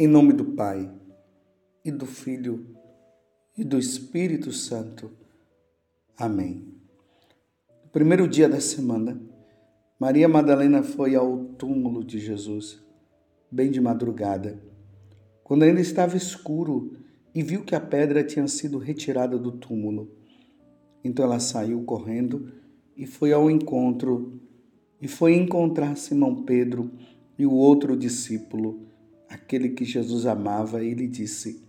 Em nome do Pai, e do Filho, e do Espírito Santo. Amém. No primeiro dia da semana, Maria Madalena foi ao túmulo de Jesus, bem de madrugada, quando ainda estava escuro e viu que a pedra tinha sido retirada do túmulo. Então ela saiu correndo e foi ao encontro, e foi encontrar Simão Pedro e o outro discípulo aquele que Jesus amava, e lhe disse: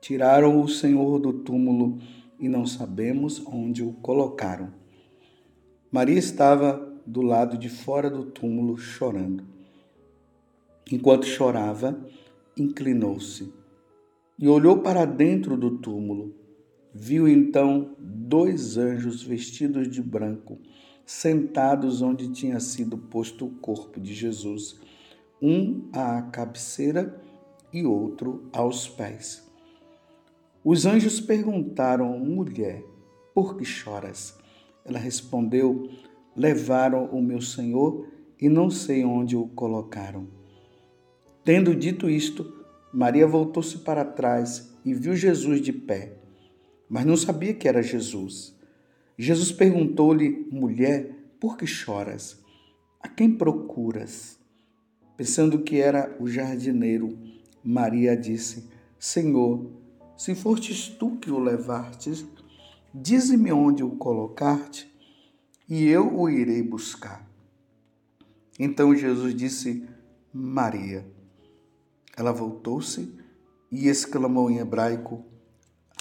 Tiraram o Senhor do túmulo e não sabemos onde o colocaram. Maria estava do lado de fora do túmulo chorando. Enquanto chorava, inclinou-se e olhou para dentro do túmulo. Viu então dois anjos vestidos de branco, sentados onde tinha sido posto o corpo de Jesus um à cabeceira e outro aos pés. Os anjos perguntaram, mulher, por que choras? Ela respondeu, levaram o meu senhor e não sei onde o colocaram. Tendo dito isto, Maria voltou-se para trás e viu Jesus de pé, mas não sabia que era Jesus. Jesus perguntou-lhe, mulher, por que choras? A quem procuras? Pensando que era o jardineiro, Maria disse: Senhor, se fostes tu que o levastes, dize-me onde o colocaste, e eu o irei buscar. Então Jesus disse: Maria. Ela voltou-se e exclamou em hebraico: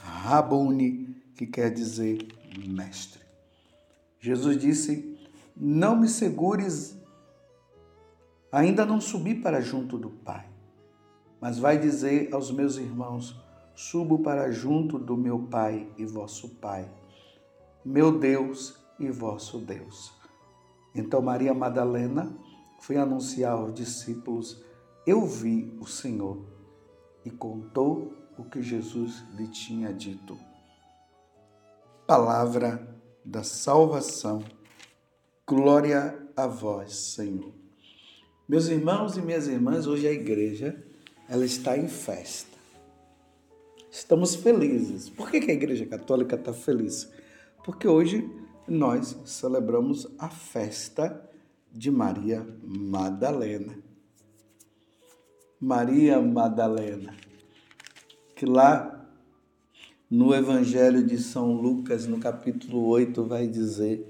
Rabuni, que quer dizer mestre. Jesus disse: Não me segures Ainda não subi para junto do Pai, mas vai dizer aos meus irmãos: Subo para junto do meu Pai e vosso Pai, meu Deus e vosso Deus. Então Maria Madalena foi anunciar aos discípulos: Eu vi o Senhor, e contou o que Jesus lhe tinha dito. Palavra da salvação. Glória a vós, Senhor. Meus irmãos e minhas irmãs, hoje a igreja ela está em festa. Estamos felizes. Por que a igreja católica está feliz? Porque hoje nós celebramos a festa de Maria Madalena. Maria Madalena, que lá no Evangelho de São Lucas, no capítulo 8, vai dizer: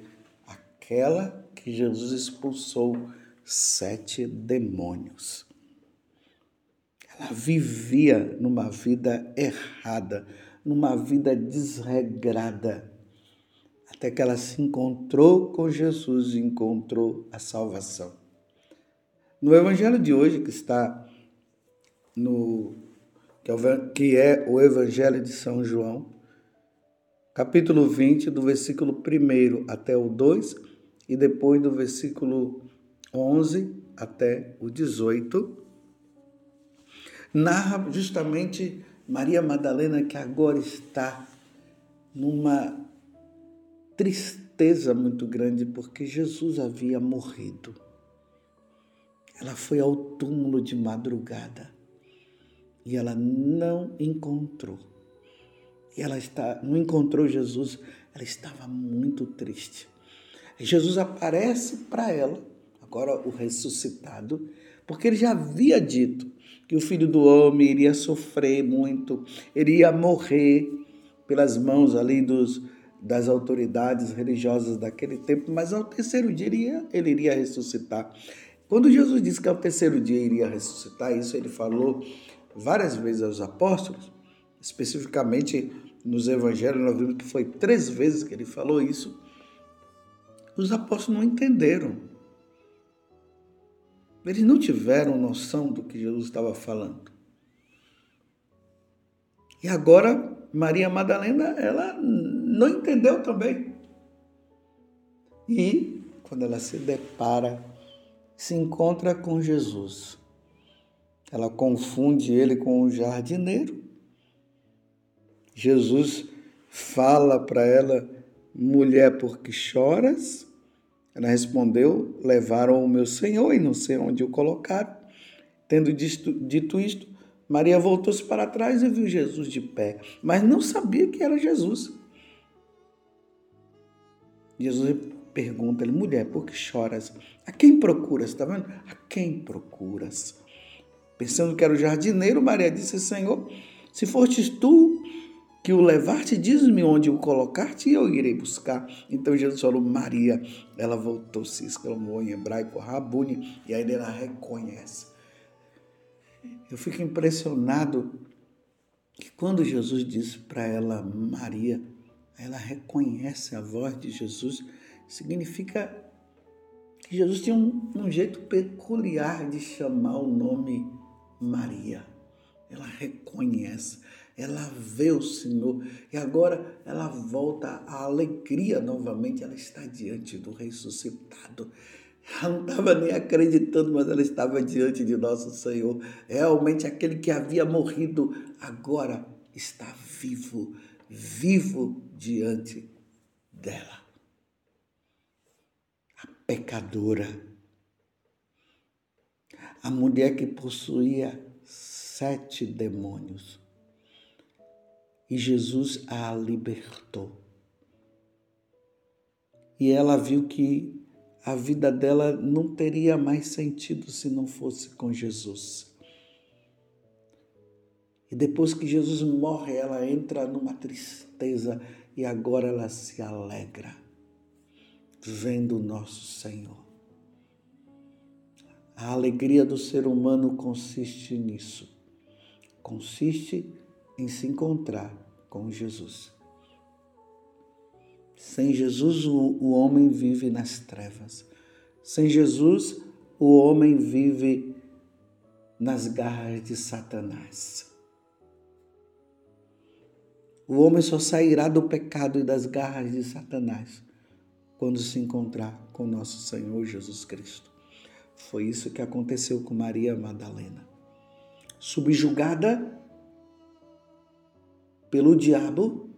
aquela que Jesus expulsou sete demônios. Ela vivia numa vida errada, numa vida desregrada, até que ela se encontrou com Jesus e encontrou a salvação. No evangelho de hoje, que está no que é o evangelho de São João, capítulo 20, do versículo 1 até o 2 e depois do versículo 11 até o 18, narra justamente Maria Madalena que agora está numa tristeza muito grande porque Jesus havia morrido. Ela foi ao túmulo de madrugada e ela não encontrou. E ela está, não encontrou Jesus, ela estava muito triste. Jesus aparece para ela agora o ressuscitado, porque ele já havia dito que o filho do homem iria sofrer muito, iria morrer pelas mãos ali dos, das autoridades religiosas daquele tempo, mas ao terceiro dia ele iria, ele iria ressuscitar. Quando Jesus disse que ao terceiro dia iria ressuscitar, isso ele falou várias vezes aos apóstolos, especificamente nos evangelhos, nós vimos que foi três vezes que ele falou isso. Os apóstolos não entenderam. Eles não tiveram noção do que Jesus estava falando. E agora, Maria Madalena, ela não entendeu também. E, quando ela se depara, se encontra com Jesus, ela confunde ele com o jardineiro. Jesus fala para ela, mulher, por que choras? Ela respondeu: Levaram o meu senhor e não sei onde o colocaram. Tendo dito isto, Maria voltou-se para trás e viu Jesus de pé, mas não sabia que era Jesus. Jesus pergunta-lhe, mulher, por que choras? A quem procuras? Está vendo? A quem procuras? Pensando que era o jardineiro, Maria disse, Senhor, se fostes tu que o levaste, diz-me onde o colocaste e eu irei buscar. Então Jesus falou, Maria. Ela voltou-se, exclamou em hebraico, Rabuni, e aí ela reconhece. Eu fico impressionado que quando Jesus disse para ela, Maria, ela reconhece a voz de Jesus, significa que Jesus tinha um, um jeito peculiar de chamar o nome Maria. Ela reconhece, ela vê o Senhor e agora ela volta à alegria novamente. Ela está diante do ressuscitado. Ela não estava nem acreditando, mas ela estava diante de nosso Senhor. Realmente aquele que havia morrido agora está vivo, vivo diante dela. A pecadora, a mulher que possuía sete demônios. E Jesus a libertou. E ela viu que a vida dela não teria mais sentido se não fosse com Jesus. E depois que Jesus morre, ela entra numa tristeza e agora ela se alegra vendo o nosso Senhor. A alegria do ser humano consiste nisso. Consiste em se encontrar com Jesus. Sem Jesus, o homem vive nas trevas. Sem Jesus, o homem vive nas garras de Satanás. O homem só sairá do pecado e das garras de Satanás quando se encontrar com nosso Senhor Jesus Cristo. Foi isso que aconteceu com Maria Madalena. Subjugada pelo diabo,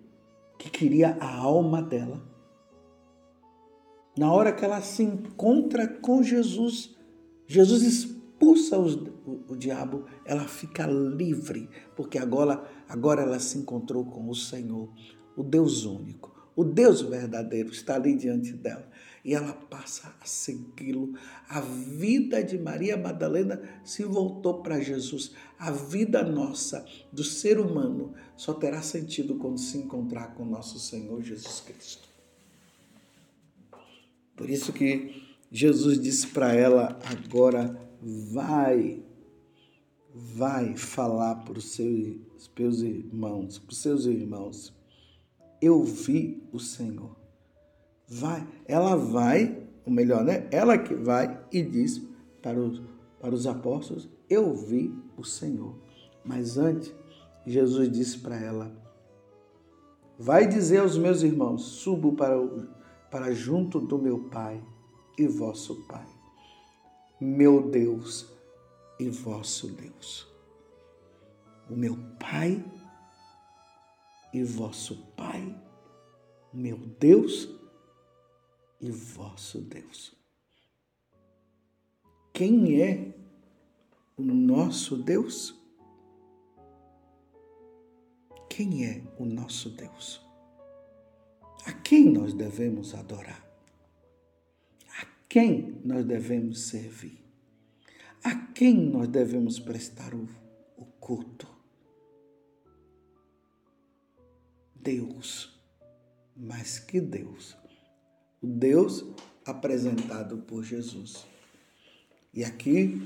que queria a alma dela. Na hora que ela se encontra com Jesus, Jesus expulsa os, o, o, diabo, ela fica livre, porque agora, agora ela se encontrou com o Senhor, o Deus único, o Deus verdadeiro está ali diante dela e ela passa a segui-lo. A vida de Maria Madalena se voltou para Jesus. A vida nossa, do ser humano, só terá sentido quando se encontrar com nosso Senhor Jesus Cristo. Por isso que Jesus disse para ela: agora vai, vai falar para os seus irmãos, para os seus irmãos. Eu vi o Senhor vai, ela vai, ou melhor, né? Ela que vai e diz para os, para os apóstolos: Eu vi o Senhor. Mas antes, Jesus disse para ela: Vai dizer aos meus irmãos: Subo para, para junto do meu Pai e vosso Pai, meu Deus e vosso Deus. O meu Pai e vosso Pai, meu Deus e vosso Deus. Quem é o nosso Deus? Quem é o nosso Deus? A quem nós devemos adorar? A quem nós devemos servir? A quem nós devemos prestar o, o culto? Deus. Mas que Deus? o Deus apresentado por Jesus. E aqui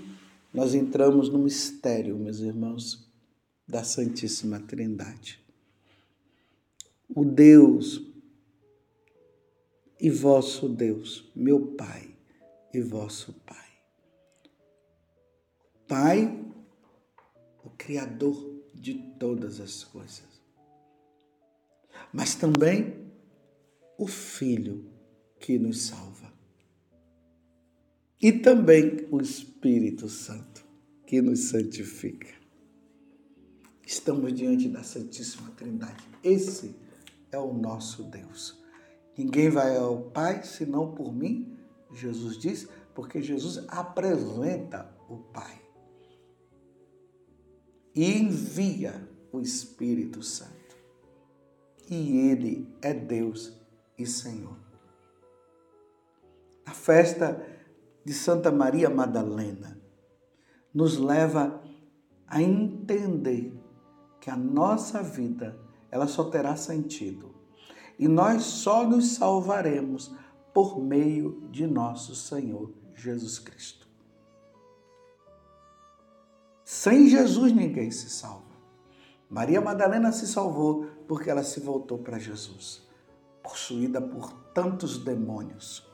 nós entramos no mistério, meus irmãos, da Santíssima Trindade. O Deus e vosso Deus, meu Pai e vosso Pai. Pai, o Criador de todas as coisas. Mas também o Filho, que nos salva. E também o Espírito Santo, que nos santifica. Estamos diante da Santíssima Trindade. Esse é o nosso Deus. Ninguém vai ao Pai senão por mim, Jesus diz, porque Jesus apresenta o Pai. e envia o Espírito Santo. E Ele é Deus e Senhor. A festa de Santa Maria Madalena nos leva a entender que a nossa vida ela só terá sentido e nós só nos salvaremos por meio de nosso Senhor Jesus Cristo. Sem Jesus ninguém se salva. Maria Madalena se salvou porque ela se voltou para Jesus, possuída por tantos demônios.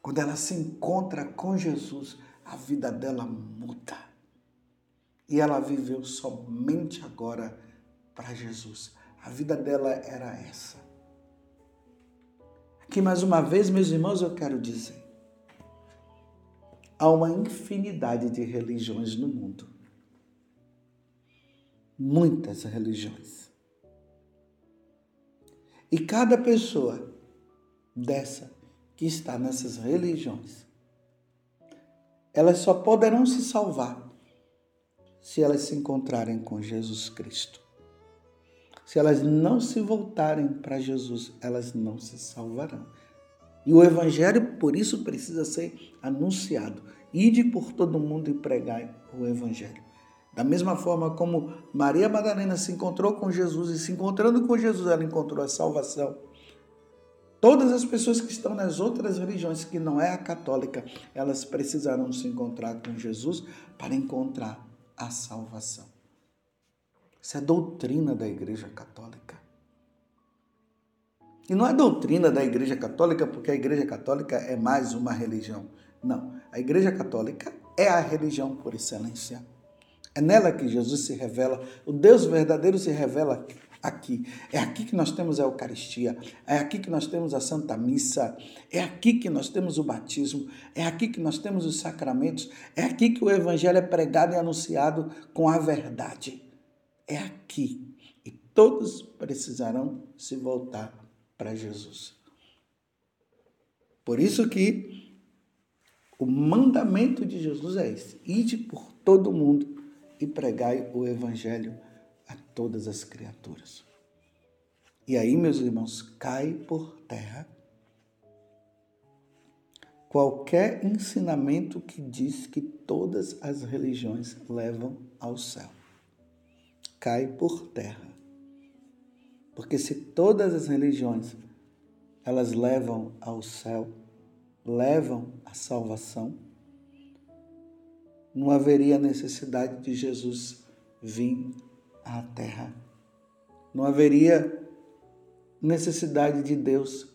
Quando ela se encontra com Jesus, a vida dela muda. E ela viveu somente agora para Jesus. A vida dela era essa. Aqui mais uma vez, meus irmãos, eu quero dizer: há uma infinidade de religiões no mundo. Muitas religiões. E cada pessoa dessa que está nessas religiões, elas só poderão se salvar se elas se encontrarem com Jesus Cristo. Se elas não se voltarem para Jesus, elas não se salvarão. E o Evangelho, por isso, precisa ser anunciado. Ide por todo mundo e pregai o Evangelho. Da mesma forma como Maria Madalena se encontrou com Jesus e se encontrando com Jesus, ela encontrou a salvação. Todas as pessoas que estão nas outras religiões, que não é a católica, elas precisarão se encontrar com Jesus para encontrar a salvação. Isso é doutrina da Igreja Católica. E não é doutrina da Igreja Católica porque a Igreja Católica é mais uma religião. Não. A Igreja Católica é a religião por excelência. É nela que Jesus se revela, o Deus verdadeiro se revela aqui. É aqui que nós temos a Eucaristia, é aqui que nós temos a Santa Missa, é aqui que nós temos o batismo, é aqui que nós temos os sacramentos, é aqui que o Evangelho é pregado e anunciado com a verdade. É aqui. E todos precisarão se voltar para Jesus. Por isso que o mandamento de Jesus é esse: ide por todo mundo e pregai o evangelho a todas as criaturas. E aí, meus irmãos, cai por terra qualquer ensinamento que diz que todas as religiões levam ao céu cai por terra. Porque se todas as religiões elas levam ao céu, levam à salvação, não haveria necessidade de Jesus vir à terra. Não haveria necessidade de Deus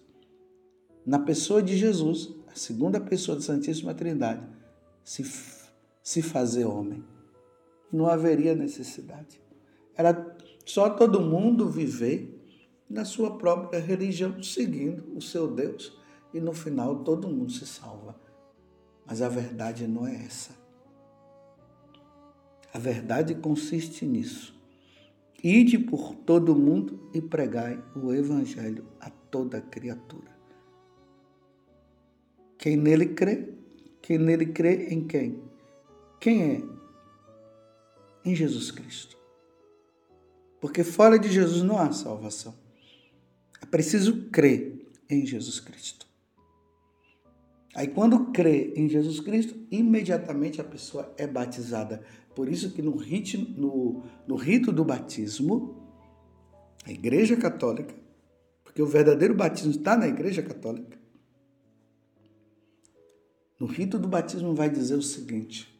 na pessoa de Jesus, a segunda pessoa da Santíssima Trindade, se, se fazer homem. Não haveria necessidade. Era só todo mundo viver na sua própria religião, seguindo o seu Deus, e no final todo mundo se salva. Mas a verdade não é essa. A verdade consiste nisso. Ide por todo mundo e pregai o Evangelho a toda criatura. Quem nele crê, quem nele crê em quem? Quem é? Em Jesus Cristo. Porque fora de Jesus não há salvação. É preciso crer em Jesus Cristo. Aí, quando crê em Jesus Cristo, imediatamente a pessoa é batizada. Por isso que no, ritmo, no, no rito do batismo, a Igreja Católica, porque o verdadeiro batismo está na Igreja Católica, no rito do batismo vai dizer o seguinte: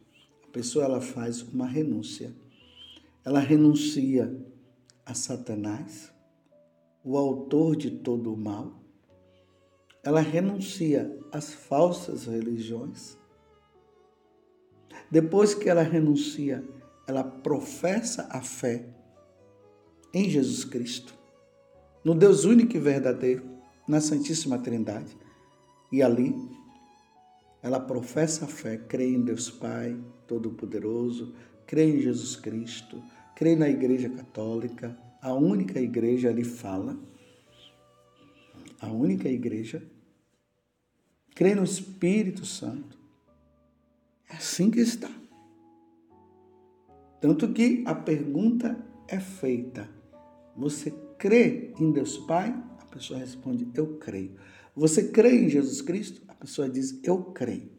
a pessoa ela faz uma renúncia. Ela renuncia a Satanás, o autor de todo o mal. Ela renuncia às falsas religiões. Depois que ela renuncia, ela professa a fé em Jesus Cristo, no Deus único e verdadeiro, na Santíssima Trindade. E ali ela professa a fé, crê em Deus Pai Todo-Poderoso, crê em Jesus Cristo, crê na Igreja Católica, a única igreja ali fala, a única igreja, crê no Espírito Santo. Assim que está. Tanto que a pergunta é feita: Você crê em Deus Pai? A pessoa responde: Eu creio. Você crê em Jesus Cristo? A pessoa diz: Eu creio.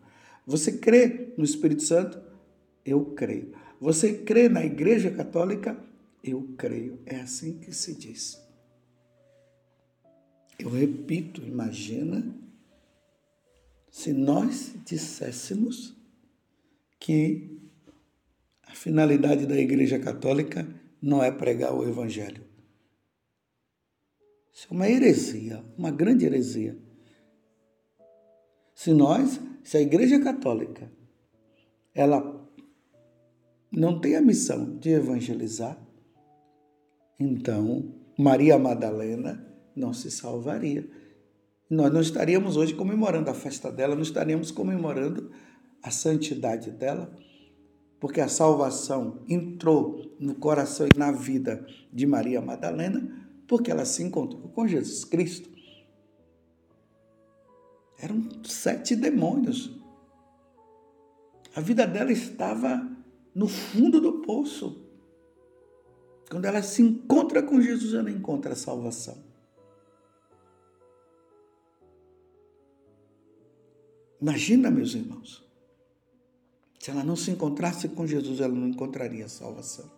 Você crê no Espírito Santo? Eu creio. Você crê na Igreja Católica? Eu creio. É assim que se diz. Eu repito, imagina se nós disséssemos que a finalidade da Igreja Católica não é pregar o Evangelho. Isso é uma heresia, uma grande heresia. Se nós, se a Igreja Católica, ela não tem a missão de evangelizar, então Maria Madalena não se salvaria. Nós não estaríamos hoje comemorando a festa dela, não estaríamos comemorando a santidade dela, porque a salvação entrou no coração e na vida de Maria Madalena, porque ela se encontrou com Jesus Cristo. Eram sete demônios. A vida dela estava no fundo do poço. Quando ela se encontra com Jesus, ela encontra a salvação. Imagina, meus irmãos, se ela não se encontrasse com Jesus, ela não encontraria salvação.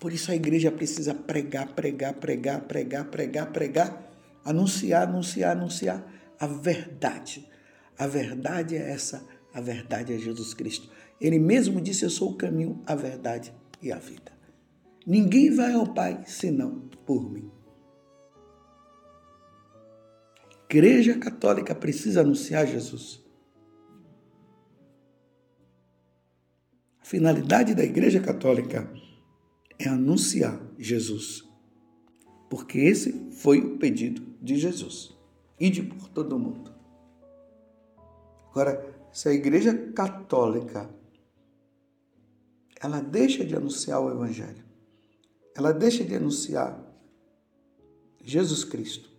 Por isso a igreja precisa pregar, pregar, pregar, pregar, pregar, pregar, anunciar, anunciar, anunciar a verdade. A verdade é essa, a verdade é Jesus Cristo. Ele mesmo disse: Eu sou o caminho, a verdade e a vida. Ninguém vai ao Pai senão por mim. A Igreja Católica precisa anunciar Jesus. Finalidade da Igreja Católica é anunciar Jesus. Porque esse foi o pedido de Jesus. Ide por todo mundo. Agora, se a Igreja Católica ela deixa de anunciar o Evangelho, ela deixa de anunciar Jesus Cristo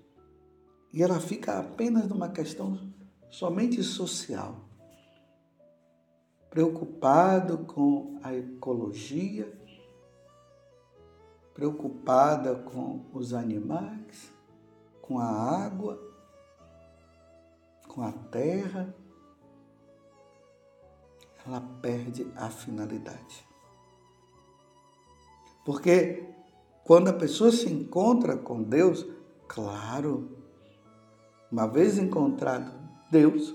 e ela fica apenas numa questão somente social, preocupado com a ecologia, preocupada com os animais, com a água, com a terra, ela perde a finalidade. Porque quando a pessoa se encontra com Deus, claro, uma vez encontrado Deus,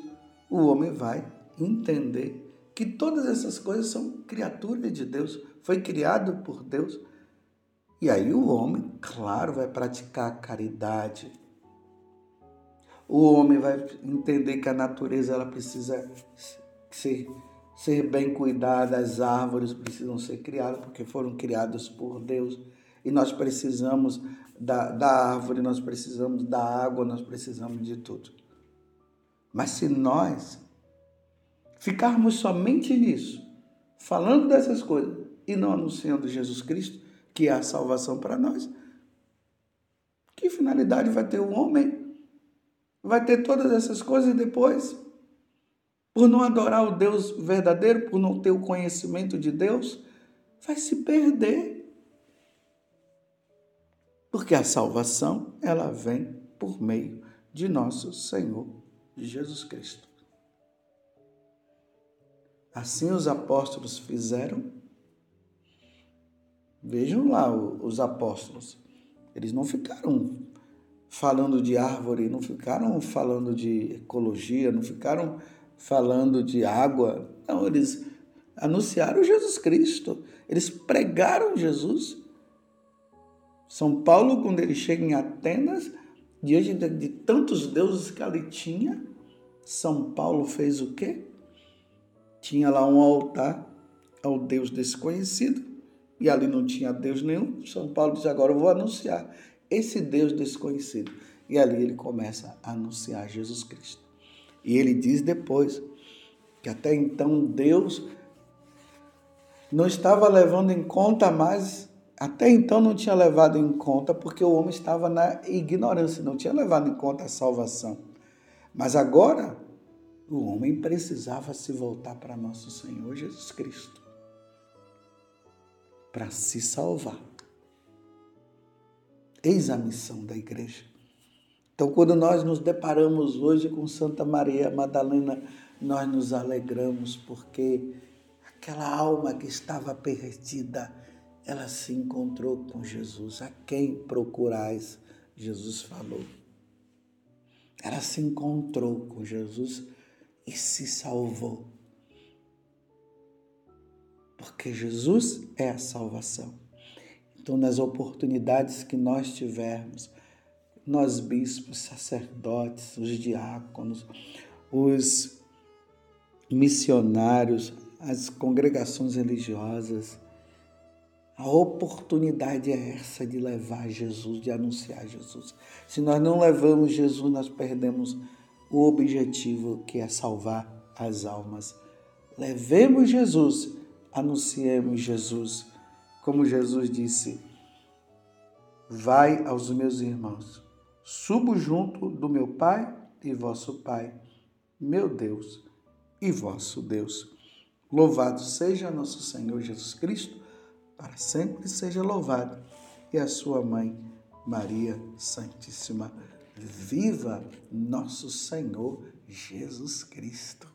o homem vai entender que todas essas coisas são criaturas de Deus, foi criado por Deus. E aí o homem, claro, vai praticar a caridade. O homem vai entender que a natureza ela precisa ser ser bem cuidada, as árvores precisam ser criadas porque foram criadas por Deus. E nós precisamos da, da árvore, nós precisamos da água, nós precisamos de tudo. Mas se nós ficarmos somente nisso, falando dessas coisas e não anunciando Jesus Cristo, que é a salvação para nós, que finalidade vai ter o homem? Vai ter todas essas coisas e depois por não adorar o Deus verdadeiro, por não ter o conhecimento de Deus, vai se perder. Porque a salvação, ela vem por meio de nosso Senhor Jesus Cristo. Assim os apóstolos fizeram. Vejam lá os apóstolos. Eles não ficaram falando de árvore, não ficaram falando de ecologia, não ficaram falando de água. Não, eles anunciaram Jesus Cristo. Eles pregaram Jesus. São Paulo, quando ele chega em Atenas, diante de, tantos deuses que ali tinha, São Paulo fez o quê? Tinha lá um altar ao Deus desconhecido, e ali não tinha Deus nenhum. São Paulo diz: agora eu vou anunciar esse Deus desconhecido. E ali ele começa a anunciar Jesus Cristo. E ele diz depois que até então Deus não estava levando em conta mais, até então não tinha levado em conta, porque o homem estava na ignorância, não tinha levado em conta a salvação. Mas agora o homem precisava se voltar para nosso Senhor Jesus Cristo. para se salvar. Eis a missão da igreja. Então, quando nós nos deparamos hoje com Santa Maria Madalena, nós nos alegramos porque aquela alma que estava perdida, ela se encontrou com Jesus. A quem procurais? Jesus falou. Ela se encontrou com Jesus e se salvou. Porque Jesus é a salvação. Então, nas oportunidades que nós tivermos, nós bispos, sacerdotes, os diáconos, os missionários, as congregações religiosas, a oportunidade é essa de levar Jesus, de anunciar Jesus. Se nós não levamos Jesus, nós perdemos o objetivo que é salvar as almas. Levemos Jesus, anunciemos Jesus. Como Jesus disse: Vai aos meus irmãos, subo junto do meu Pai e vosso Pai, meu Deus e vosso Deus. Louvado seja nosso Senhor Jesus Cristo para sempre seja louvado. E a sua mãe, Maria Santíssima. Viva nosso Senhor Jesus Cristo.